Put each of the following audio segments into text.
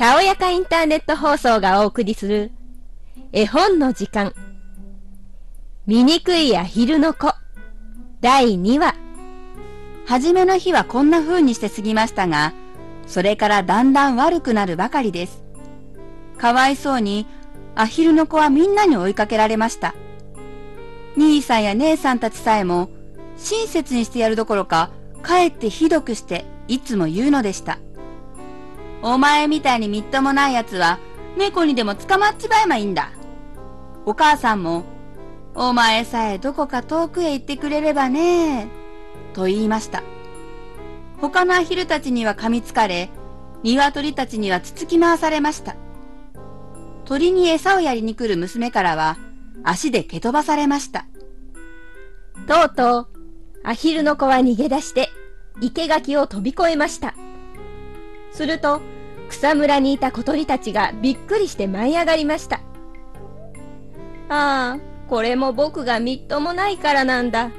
たおやかインターネット放送がお送りする絵本の時間醜いアヒルの子第2話初めの日はこんな風にして過ぎましたが、それからだんだん悪くなるばかりです。かわいそうに、アヒルの子はみんなに追いかけられました。兄さんや姉さんたちさえも、親切にしてやるどころか、かえってひどくして、いつも言うのでした。お前みたいにみっともない奴は、猫にでも捕まっちまえばいいんだ。お母さんも、お前さえどこか遠くへ行ってくれればねと言いました。他のアヒルたちには噛みつかれ、鶏たちにはつつき回されました。鳥に餌をやりに来る娘からは、足で蹴飛ばされました。とうとうアヒルの子は逃げ出して生垣を飛び越えましたすると草むらにいた小鳥たちがびっくりして舞い上がりました。ああこれも僕がみっともないからなんだ。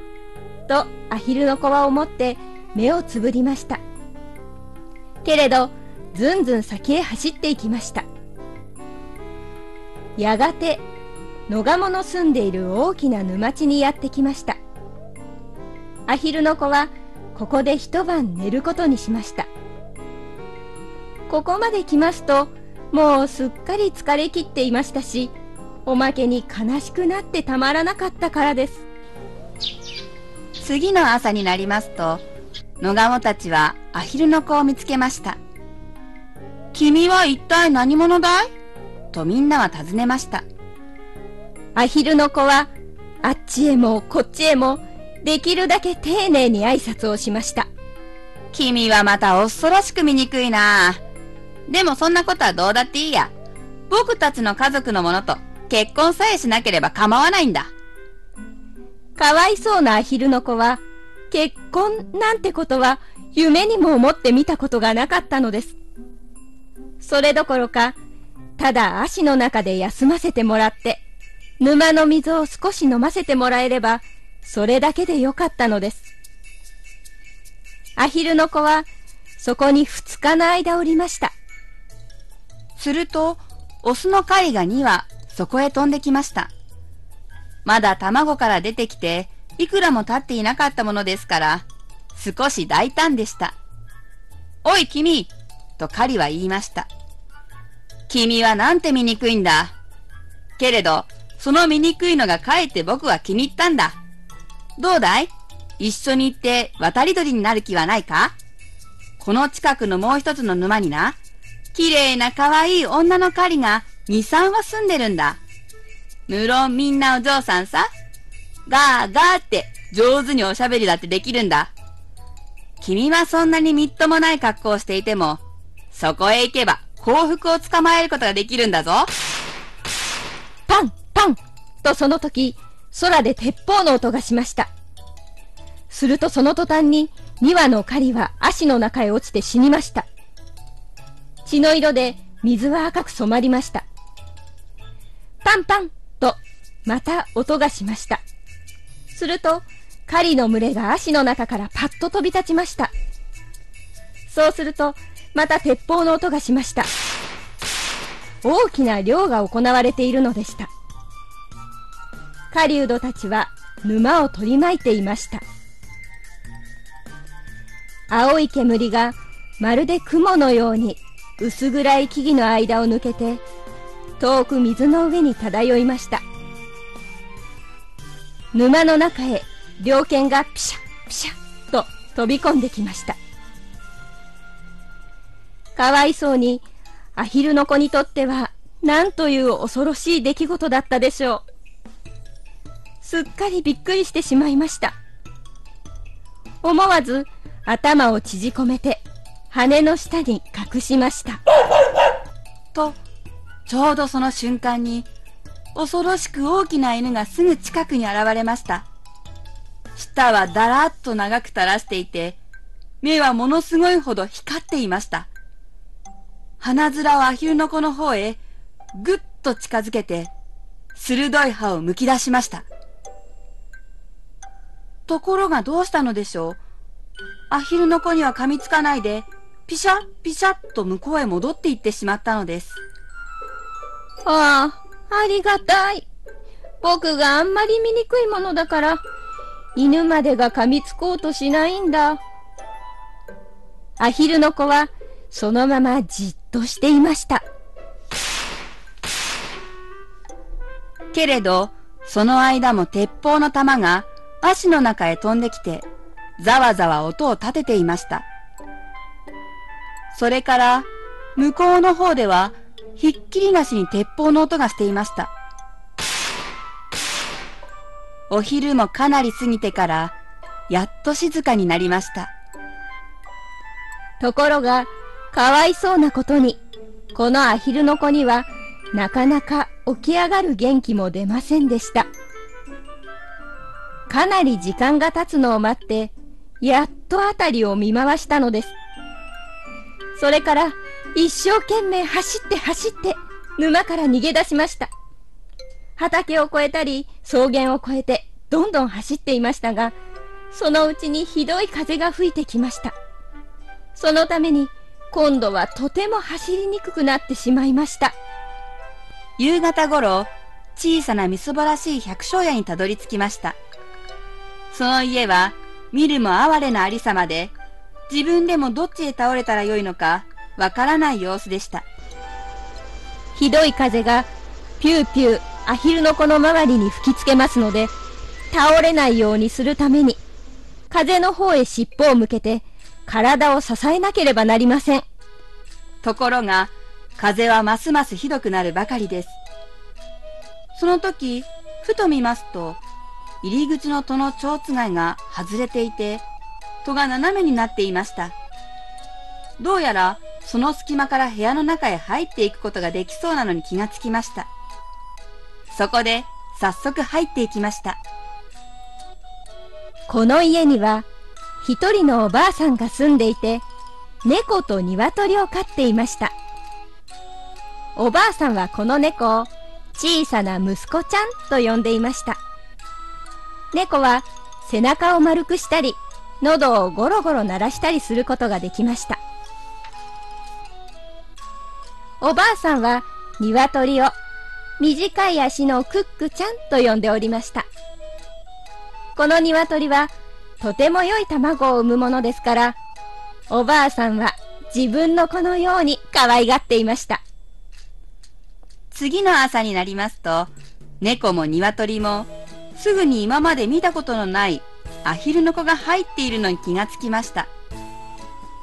とアヒルの子は思って目をつぶりました。けれどずんずん先へ走っていきました。やがて野鴨の住んでいる大きな沼地にやってきました。アヒルの子はここで一晩寝ることにしました。ここまで来ますともうすっかり疲れ切っていましたしおまけに悲しくなってたまらなかったからです次の朝になりますと、野鴨たちはアヒルの子を見つけました。君は一体何者だい？とみんなは尋ねました。アヒルの子はあっちへもこっちへもできるだけ丁寧に挨拶をしました君はまた恐ろしく醜いなでもそんなことはどうだっていいや。僕たちの家族のものと結婚さえしなければ構わないんだ。かわいそうなアヒルの子は結婚なんてことは夢にも思ってみたことがなかったのですそれどころかただ足の中で休ませてもらって沼の水を少し飲ませてもらえればそれだけでよかったのですアヒルの子はそこに二日の間おりましたすると、オスの狩りが2羽、そこへ飛んできました。まだ卵から出てきて、いくらも経っていなかったものですから、少し大胆でした。おい君と狩りは言いました。君はなんて醜いんだ？けれど、その醜いのがかえって僕は気に入ったんだ。どうだい？一緒に行って渡り鳥になる気はないか？この近くのもう一つの沼にな、綺麗な可愛い女の狩りが2、3羽住んでるんだ。無論みんなお嬢さんさ。ガーガーって上手におしゃべりだってできるんだ。君はそんなにみっともない格好をしていても、そこへ行けば幸福を捕まえることができるんだぞ。パンパンとその時空で鉄砲の音がしましたするとその途端に2羽の狩りは足の中へ落ちて死にました血の色で水は赤く染まりました。パンパンとまた音がしました。すると狩りの群れが足の中からパッと飛び立ちました。そうするとまた鉄砲の音がしました。大きな漁が行われているのでした。狩人たちは沼を取り巻いていました。青い煙がまるで雲のように薄暗い木々の間を抜けて遠く水の上に漂いました。沼の中へ猟犬がピシャピシャと飛び込んできました。かわいそうにアヒルの子にとっては何という恐ろしい出来事だったでしょう。すっかりびっくりしてしまいました。思わず頭を縮こめて羽の下に隠しましたと、ちょうどその瞬間に、恐ろしく大きな犬がすぐ近くに現れました。舌はだらっと長く垂らしていて、目はものすごいほど光っていました。鼻面をアヒルの子の方へぐっと近づけて、鋭い歯をむき出しました。ところがどうしたのでしょうアヒルの子には噛みつかないで、ピシャッピシャッと向こうへ戻って行ってしまったのです。ああ、ありがたい。僕があんまり醜いものだから、犬までが噛みつこうとしないんだ。アヒルの子は、そのままじっとしていました。けれど、その間も鉄砲の弾が足の中へ飛んできて、ざわざわ音を立てていました。それから、向こうの方では、ひっきりなしに鉄砲の音がしていました。お昼もかなり過ぎてから、やっと静かになりました。ところが、かわいそうなことに、このアヒルの子には、なかなか起き上がる元気も出ませんでした。かなり時間が経つのを待って、やっとあたりを見回したのです。それから一生懸命走って走って沼から逃げ出しました。畑を越えたり草原を越えてどんどん走っていましたが、そのうちにひどい風が吹いてきました。そのために今度はとても走りにくくなってしまいました。夕方頃、小さなみそばらしい百姓家にたどり着きました。その家は、見るも哀れなありさまで、自分でもどっちへ倒れたらよいのか、わからない様子でした。ひどい風が、ピューピュー、アヒルの子の周りに吹きつけますので、倒れないようにするために、風の方へ尻尾を向けて、体を支えなければなりません。ところが、風はますますひどくなるばかりです。その時、ふと見ますと、入り口の戸の蝶つがいが外れていて、戸が斜めになっていました。どうやら、その隙間から部屋の中へ入っていくことができそうなのに気がつきました。そこで、早速入っていきました。この家には、一人のおばあさんが住んでいて、猫と鶏を飼っていました。おばあさんはこの猫を小さな息子ちゃんと呼んでいました。猫は背中を丸くしたり、喉をゴロゴロ鳴らしたりすることができました。おばあさんは鶏を短い足のクックちゃんと呼んでおりました。この鶏はとても良い卵を産むものですから、おばあさんは自分の子のように可愛がっていました。次の朝になりますと、猫も鶏も、すぐに今まで見たことのないアヒルの子が入っているのに気がつきました。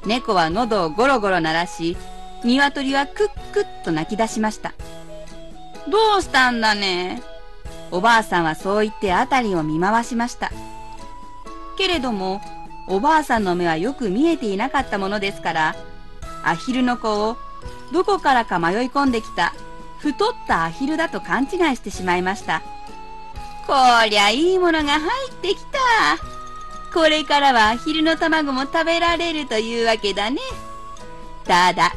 猫は喉をゴロゴロ鳴らし、鶏はクックッと泣き出しました。どうしたんだね？おばあさんはそう言って辺りを見回しました。けれども、おばあさんの目はよく見えていなかったものですから、アヒルの子をどこからか迷い込んできた太ったアヒルだと勘違いしてしまいました。こりゃいいものが入ってきた。これからはアヒルの卵も食べられるというわけだね。ただ、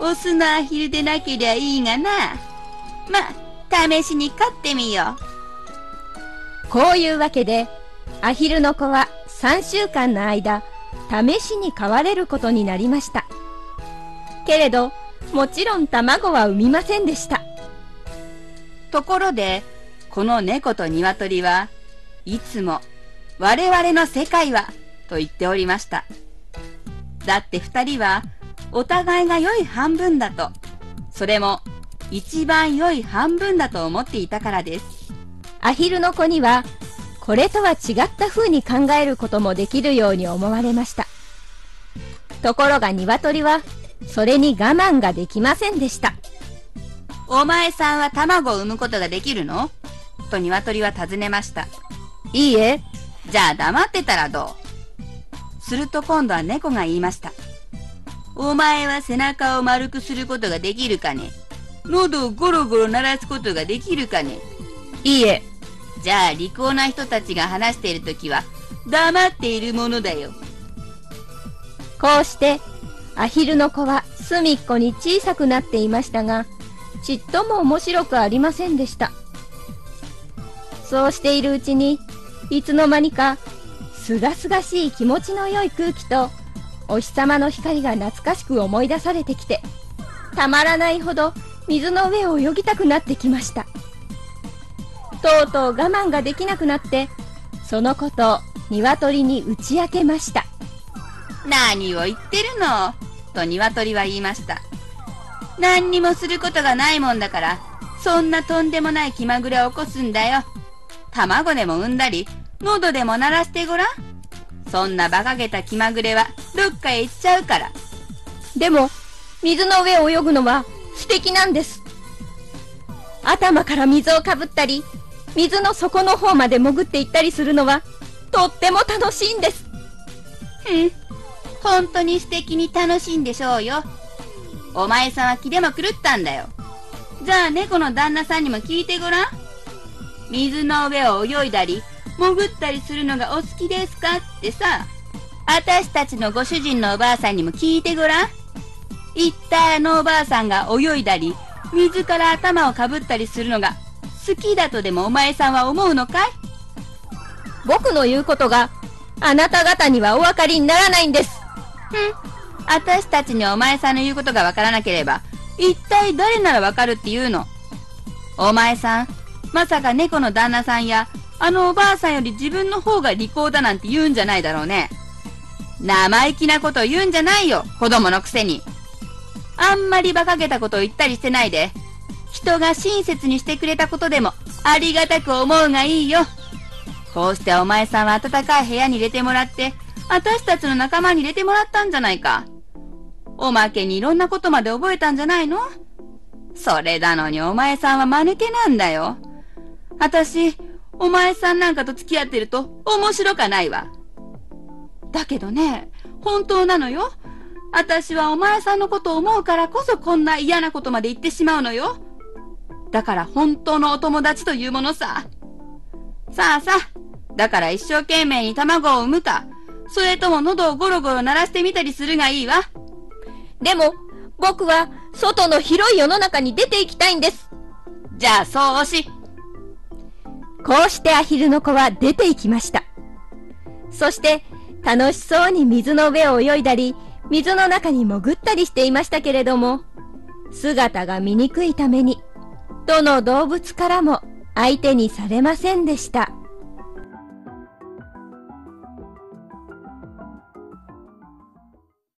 オスのアヒルでなけりゃいいがな。ま、試しに飼ってみよう。こういうわけで、アヒルの子は3週間の間、試しに飼われることになりました。けれど、もちろん卵は産みませんでした。ところで、この猫と鶏はいつも我々の世界はと言っておりました。だって二人はお互いが良い半分だと、それも一番良い半分だと思っていたからです。アヒルの子にはこれとは違った風に考えることもできるように思われました。ところが鶏はそれに我慢ができませんでした。お前さんは卵を産むことができるの？と鶏は尋ねました。いいえ。じゃあ黙ってたらどう？すると今度は猫が言いました。お前は背中を丸くすることができるかね？喉をゴロゴロ鳴らすことができるかね？いいえ。じゃあ利口な人たちが話しているときは黙っているものだよ。こうしてアヒルの子は隅っこに小さくなっていましたが、ちっとも面白くありませんでした。そうしているうちに、いつの間にか、すがすがしい気持ちの良い空気と、お日様の光が懐かしく思い出されてきて、たまらないほど水の上を泳ぎたくなってきました。とうとう我慢ができなくなって、そのことを鶏に打ち明けました。何を言ってるの？と鶏は言いました。何にもすることがないもんだから、そんなとんでもない気まぐれを起こすんだよ。卵でも産んだり、喉でも鳴らしてごらん。そんな馬鹿げた気まぐれはどっかへ行っちゃうから。でも、水の上を泳ぐのは素敵なんです。頭から水をかぶったり、水の底の方まで潜っていったりするのは、とっても楽しいんです。ふん、本当に素敵に楽しいんでしょうよ。お前さんは気でも狂ったんだよ。じゃあ猫の旦那さんにも聞いてごらん。水の上を泳いだり、潜ったりするのがお好きですか？ってさ、私たちのご主人のおばあさんにも聞いてごらん。一体あのおばあさんが泳いだり、水から頭をかぶったりするのが好きだとでもお前さんは思うのかい？僕の言うことがあなた方にはお分かりにならないんです。ふん。私たちにお前さんの言うことがわからなければ、一体誰ならわかるって言うの？お前さん、まさか猫の旦那さんや、あのおばあさんより自分の方が利口だなんて言うんじゃないだろうね。生意気なこと言うんじゃないよ、子供のくせに。あんまり馬鹿げたことを言ったりしてないで、人が親切にしてくれたことでもありがたく思うがいいよ。こうしてお前さんは暖かい部屋に入れてもらって、私たちの仲間に入れてもらったんじゃないか。おまけにいろんなことまで覚えたんじゃないの？それなのにお前さんは間抜けなんだよ。あたし、お前さんなんかと付き合ってると面白かないわ。だけどね、本当なのよ。あたしはお前さんのことを思うからこそこんな嫌なことまで言ってしまうのよ。だから本当のお友達というものさ。さあさあ、だから一生懸命に卵を産むか、それとも喉をゴロゴロ鳴らしてみたりするがいいわ。でも、僕は外の広い世の中に出て行きたいんです。じゃあそうし。こうしてアヒルの子は出て行きました。そして楽しそうに水の上を泳いだり、水の中に潜ったりしていましたけれども、姿が醜いためにどの動物からも相手にされませんでした。